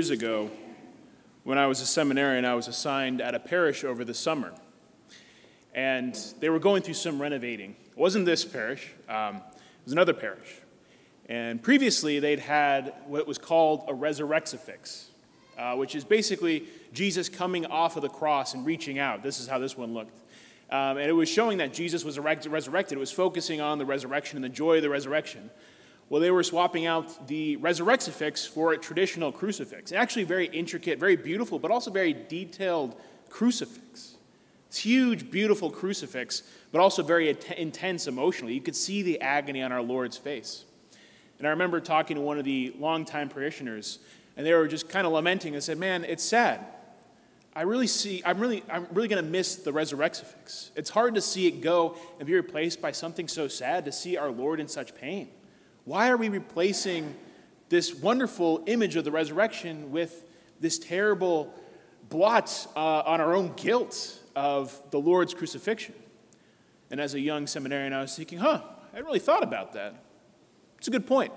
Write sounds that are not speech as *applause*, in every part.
years ago, when I was a seminarian, I was assigned at a parish over the summer. And they were going through some renovating. It wasn't this parish, um, it was another parish. And previously, they'd had what was called a resurrexifix, uh, which is basically Jesus coming off of the cross and reaching out. This is how this one looked. Um, and it was showing that Jesus was resurrected. It was focusing on the resurrection and the joy of the resurrection. Well, they were swapping out the resurrexifix for a traditional crucifix. Actually, very intricate, very beautiful, but also very detailed crucifix. It's huge, beautiful crucifix, but also very intense emotionally. You could see the agony on our Lord's face. And I remember talking to one of the longtime parishioners, and they were just kind of lamenting and said, Man, it's sad. I really see, I'm really, I'm really going to miss the resurrexifix. It's hard to see it go and be replaced by something so sad, to see our Lord in such pain. Why are we replacing this wonderful image of the resurrection with this terrible blot uh, on our own guilt of the Lord's crucifixion? And as a young seminarian, I was thinking, huh, I hadn't really thought about that. It's a good point.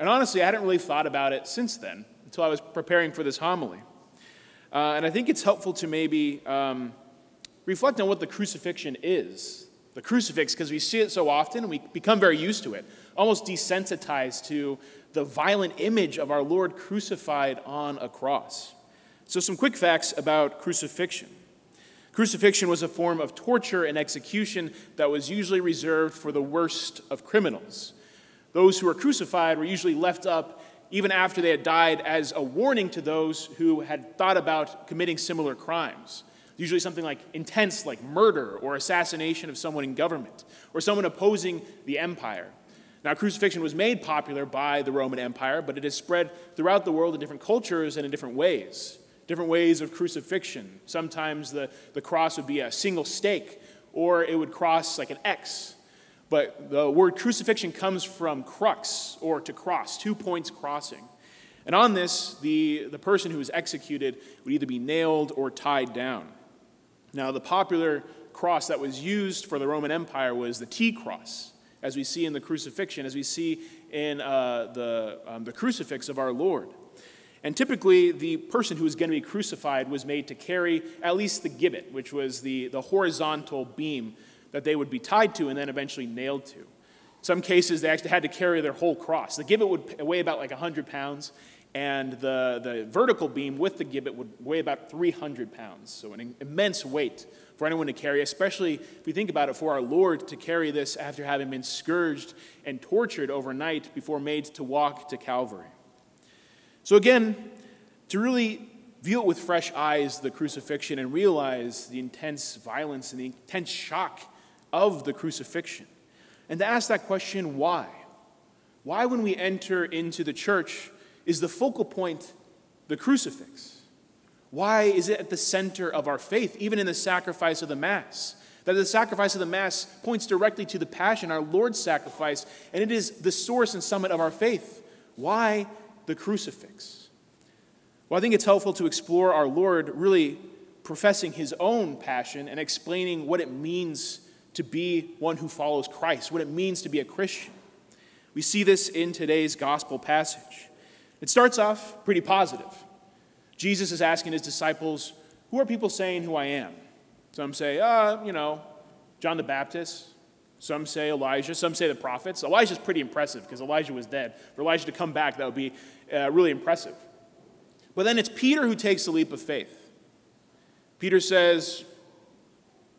And honestly, I hadn't really thought about it since then until I was preparing for this homily. Uh, and I think it's helpful to maybe um, reflect on what the crucifixion is the crucifix because we see it so often and we become very used to it, almost desensitized to the violent image of our Lord crucified on a cross. So, some quick facts about crucifixion. Crucifixion was a form of torture and execution that was usually reserved for the worst of criminals. Those who were crucified were usually left up even after they had died as a warning to those who had thought about committing similar crimes usually something like intense, like murder or assassination of someone in government or someone opposing the empire. Now, crucifixion was made popular by the Roman Empire, but it has spread throughout the world in different cultures and in different ways. Different ways of crucifixion. Sometimes the, the cross would be a single stake, or it would cross like an X. But the word crucifixion comes from crux, or to cross, two points crossing. And on this, the, the person who was executed would either be nailed or tied down. Now, the popular cross that was used for the Roman Empire was the T cross, as we see in the crucifixion, as we see in uh, the, um, the crucifix of our Lord. And typically, the person who was going to be crucified was made to carry at least the gibbet, which was the, the horizontal beam that they would be tied to and then eventually nailed to. Some cases, they actually had to carry their whole cross. The gibbet would weigh about like 100 pounds, and the, the vertical beam with the gibbet would weigh about 300 pounds. So, an immense weight for anyone to carry, especially if we think about it for our Lord to carry this after having been scourged and tortured overnight before made to walk to Calvary. So, again, to really view it with fresh eyes, the crucifixion, and realize the intense violence and the intense shock of the crucifixion. And to ask that question, why? Why, when we enter into the church, is the focal point the crucifix? Why is it at the center of our faith, even in the sacrifice of the Mass? That the sacrifice of the Mass points directly to the Passion, our Lord's sacrifice, and it is the source and summit of our faith. Why the crucifix? Well, I think it's helpful to explore our Lord really professing his own passion and explaining what it means to be one who follows Christ, what it means to be a Christian. We see this in today's gospel passage. It starts off pretty positive. Jesus is asking his disciples, Who are people saying who I am? Some say, uh, you know, John the Baptist. Some say Elijah. Some say the prophets. Elijah's pretty impressive because Elijah was dead. For Elijah to come back, that would be uh, really impressive. But then it's Peter who takes the leap of faith. Peter says,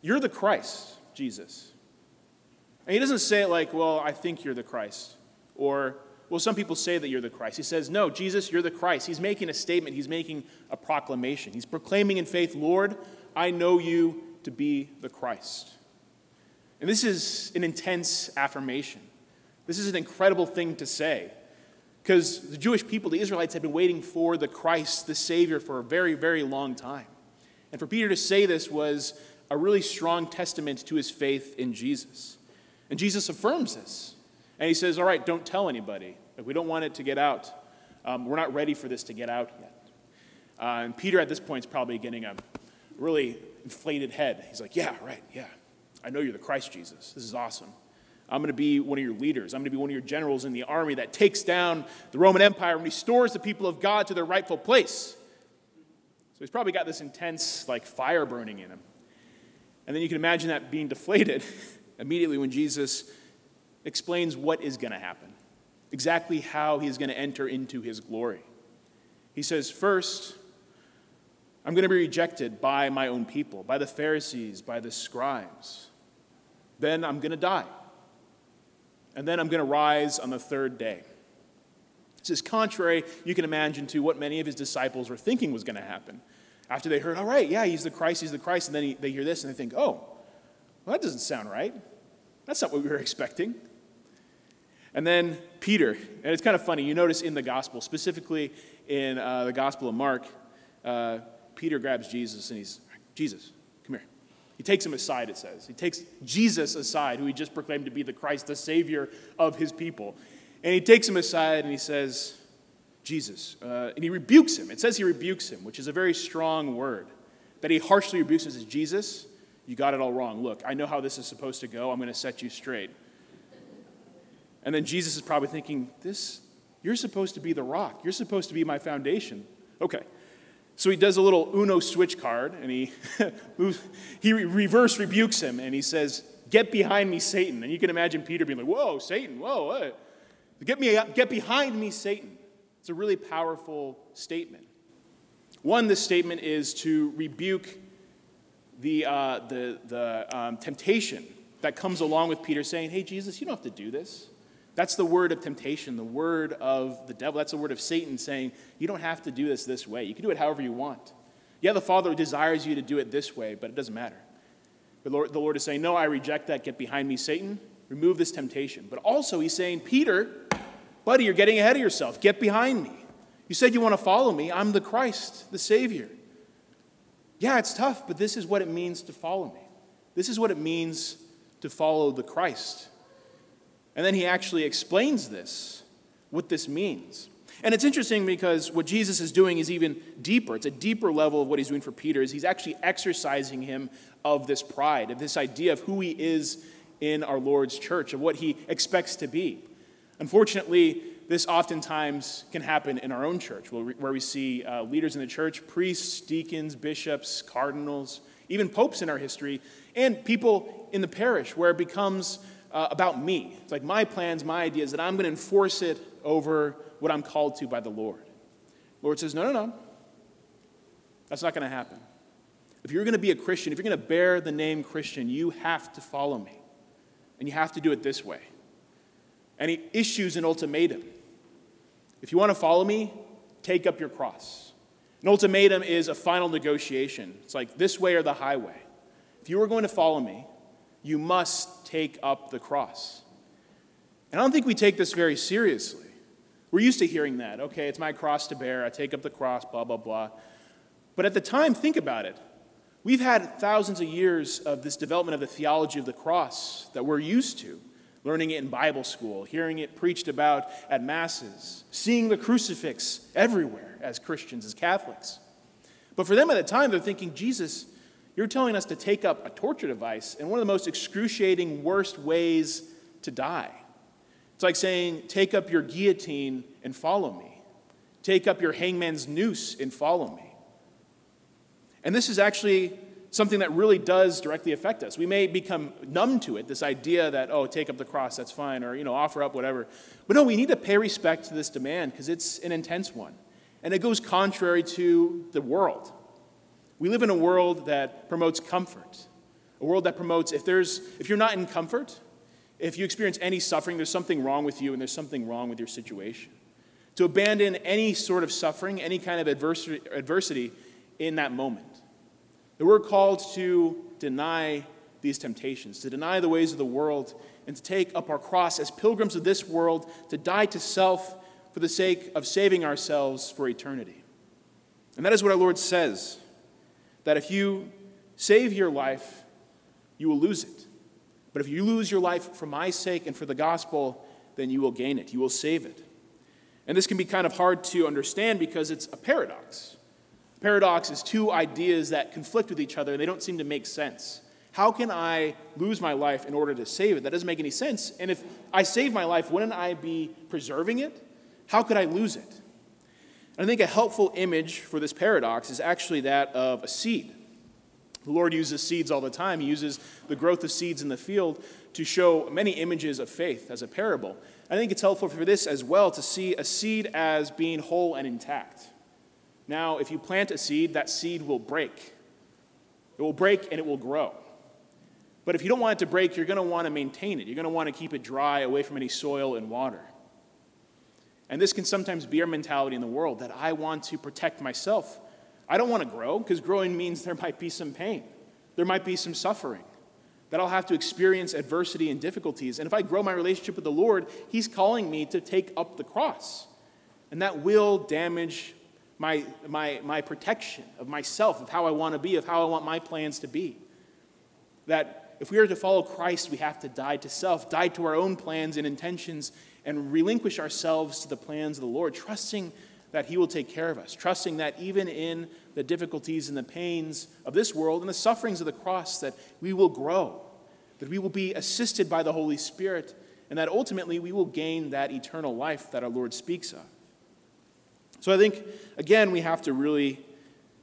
You're the Christ, Jesus. And he doesn't say it like, Well, I think you're the Christ. Or well, some people say that you're the Christ. He says, No, Jesus, you're the Christ. He's making a statement, he's making a proclamation. He's proclaiming in faith, Lord, I know you to be the Christ. And this is an intense affirmation. This is an incredible thing to say. Because the Jewish people, the Israelites, had been waiting for the Christ, the Savior, for a very, very long time. And for Peter to say this was a really strong testament to his faith in Jesus. And Jesus affirms this. And he says, All right, don't tell anybody. Like, we don't want it to get out. Um, we're not ready for this to get out yet. Uh, and Peter at this point is probably getting a really inflated head. He's like, Yeah, right, yeah. I know you're the Christ Jesus. This is awesome. I'm going to be one of your leaders. I'm going to be one of your generals in the army that takes down the Roman Empire and restores the people of God to their rightful place. So he's probably got this intense, like, fire burning in him. And then you can imagine that being deflated *laughs* immediately when Jesus explains what is going to happen, exactly how he's going to enter into his glory. He says, First, I'm going to be rejected by my own people, by the Pharisees, by the scribes. Then I'm going to die. And then I'm going to rise on the third day. This is contrary, you can imagine, to what many of his disciples were thinking was going to happen. After they heard, all right, yeah, he's the Christ, he's the Christ, and then he, they hear this and they think, oh, well, that doesn't sound right. That's not what we were *laughs* expecting. And then Peter, and it's kind of funny, you notice in the gospel, specifically in uh, the gospel of Mark, uh, Peter grabs Jesus and he's, Jesus, come here. He takes him aside, it says. He takes Jesus aside, who he just proclaimed to be the Christ, the Savior of his people. And he takes him aside and he says, Jesus. Uh, and he rebukes him. It says he rebukes him, which is a very strong word. That he harshly rebukes him Jesus, you got it all wrong. Look, I know how this is supposed to go. I'm going to set you straight. And then Jesus is probably thinking, This, you're supposed to be the rock. You're supposed to be my foundation. Okay. So he does a little Uno switch card and he, *laughs* he reverse rebukes him and he says, Get behind me, Satan. And you can imagine Peter being like, Whoa, Satan, whoa, what? Get, me, get behind me, Satan. It's a really powerful statement. One, this statement is to rebuke the, uh, the, the um, temptation that comes along with Peter saying, Hey, Jesus, you don't have to do this. That's the word of temptation, the word of the devil. That's the word of Satan saying, You don't have to do this this way. You can do it however you want. Yeah, the Father desires you to do it this way, but it doesn't matter. The Lord, the Lord is saying, No, I reject that. Get behind me, Satan. Remove this temptation. But also, he's saying, Peter, buddy, you're getting ahead of yourself. Get behind me. You said you want to follow me. I'm the Christ, the Savior. Yeah, it's tough, but this is what it means to follow me. This is what it means to follow the Christ. And then he actually explains this, what this means. And it's interesting because what Jesus is doing is even deeper. It's a deeper level of what he's doing for Peter is he's actually exercising him of this pride, of this idea of who he is in our Lord's church, of what he expects to be. Unfortunately, this oftentimes can happen in our own church, where we see uh, leaders in the church, priests, deacons, bishops, cardinals, even popes in our history, and people in the parish, where it becomes uh, about me. It's like my plans, my ideas, that I'm going to enforce it over what I'm called to by the Lord. The Lord says, no, no, no. That's not going to happen. If you're going to be a Christian, if you're going to bear the name Christian, you have to follow me. And you have to do it this way. And he issues an ultimatum. If you want to follow me, take up your cross. An ultimatum is a final negotiation. It's like this way or the highway. If you are going to follow me, you must take up the cross. And I don't think we take this very seriously. We're used to hearing that. Okay, it's my cross to bear. I take up the cross, blah, blah, blah. But at the time, think about it. We've had thousands of years of this development of the theology of the cross that we're used to, learning it in Bible school, hearing it preached about at masses, seeing the crucifix everywhere as Christians, as Catholics. But for them at the time, they're thinking, Jesus, you're telling us to take up a torture device in one of the most excruciating, worst ways to die. It's like saying, take up your guillotine and follow me. Take up your hangman's noose and follow me. And this is actually something that really does directly affect us. We may become numb to it, this idea that, oh, take up the cross, that's fine, or, you know, offer up whatever. But no, we need to pay respect to this demand because it's an intense one. And it goes contrary to the world. We live in a world that promotes comfort, a world that promotes if, there's, if you're not in comfort, if you experience any suffering, there's something wrong with you and there's something wrong with your situation. To abandon any sort of suffering, any kind of adversity, adversity in that moment. That we're called to deny these temptations, to deny the ways of the world, and to take up our cross as pilgrims of this world, to die to self for the sake of saving ourselves for eternity. And that is what our Lord says that if you save your life, you will lose it. But if you lose your life for my sake and for the gospel, then you will gain it. You will save it. And this can be kind of hard to understand because it's a paradox. Paradox is two ideas that conflict with each other and they don't seem to make sense. How can I lose my life in order to save it? That doesn't make any sense. And if I save my life, wouldn't I be preserving it? How could I lose it? I think a helpful image for this paradox is actually that of a seed. The Lord uses seeds all the time. He uses the growth of seeds in the field to show many images of faith as a parable. I think it's helpful for this as well to see a seed as being whole and intact. Now, if you plant a seed, that seed will break. It will break and it will grow. But if you don't want it to break, you're going to want to maintain it. You're going to want to keep it dry, away from any soil and water. And this can sometimes be our mentality in the world that I want to protect myself. I don't want to grow because growing means there might be some pain, there might be some suffering, that I'll have to experience adversity and difficulties. And if I grow my relationship with the Lord, He's calling me to take up the cross. And that will damage my, my, my protection of myself, of how I want to be, of how I want my plans to be. That if we are to follow Christ, we have to die to self, die to our own plans and intentions, and relinquish ourselves to the plans of the Lord, trusting that He will take care of us, trusting that even in the difficulties and the pains of this world and the sufferings of the cross, that we will grow, that we will be assisted by the Holy Spirit, and that ultimately we will gain that eternal life that our Lord speaks of. So I think, again, we have to really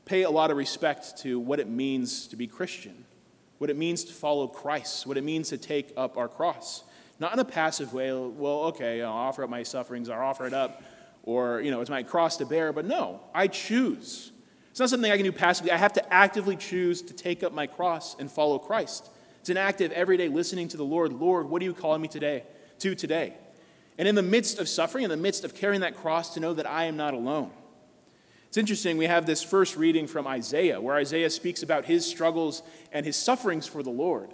pay a lot of respect to what it means to be Christian what it means to follow Christ, what it means to take up our cross. Not in a passive way, well, okay, I'll offer up my sufferings, I'll offer it up, or, you know, it's my cross to bear, but no, I choose. It's not something I can do passively. I have to actively choose to take up my cross and follow Christ. It's an active, everyday listening to the Lord. Lord, what are you calling me today to today? And in the midst of suffering, in the midst of carrying that cross, to know that I am not alone. It's interesting, we have this first reading from Isaiah, where Isaiah speaks about his struggles and his sufferings for the Lord.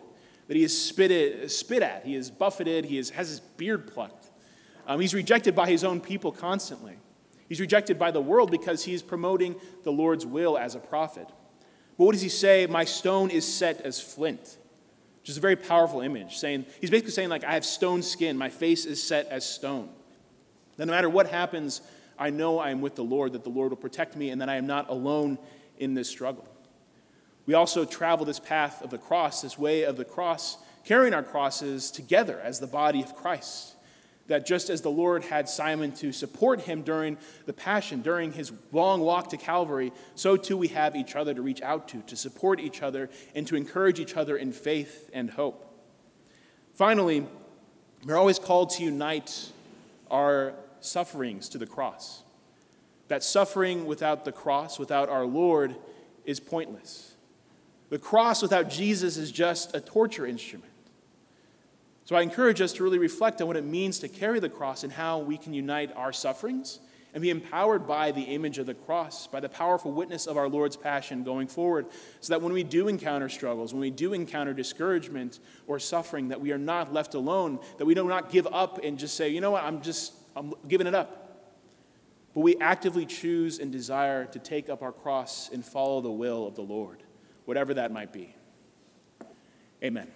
That he is spit, spit at, he is buffeted, he is, has his beard plucked. Um, he's rejected by his own people constantly. He's rejected by the world because he's promoting the Lord's will as a prophet. But what does he say? My stone is set as flint, which is a very powerful image. Saying he's basically saying like I have stone skin, my face is set as stone. That no matter what happens I know I am with the Lord, that the Lord will protect me, and that I am not alone in this struggle. We also travel this path of the cross, this way of the cross, carrying our crosses together as the body of Christ. That just as the Lord had Simon to support him during the passion, during his long walk to Calvary, so too we have each other to reach out to, to support each other, and to encourage each other in faith and hope. Finally, we're always called to unite our sufferings to the cross. That suffering without the cross, without our Lord, is pointless. The cross without Jesus is just a torture instrument. So I encourage us to really reflect on what it means to carry the cross and how we can unite our sufferings and be empowered by the image of the cross, by the powerful witness of our Lord's passion going forward, so that when we do encounter struggles, when we do encounter discouragement or suffering, that we are not left alone, that we do not give up and just say, you know what, I'm just I'm giving it up. But we actively choose and desire to take up our cross and follow the will of the Lord, whatever that might be. Amen.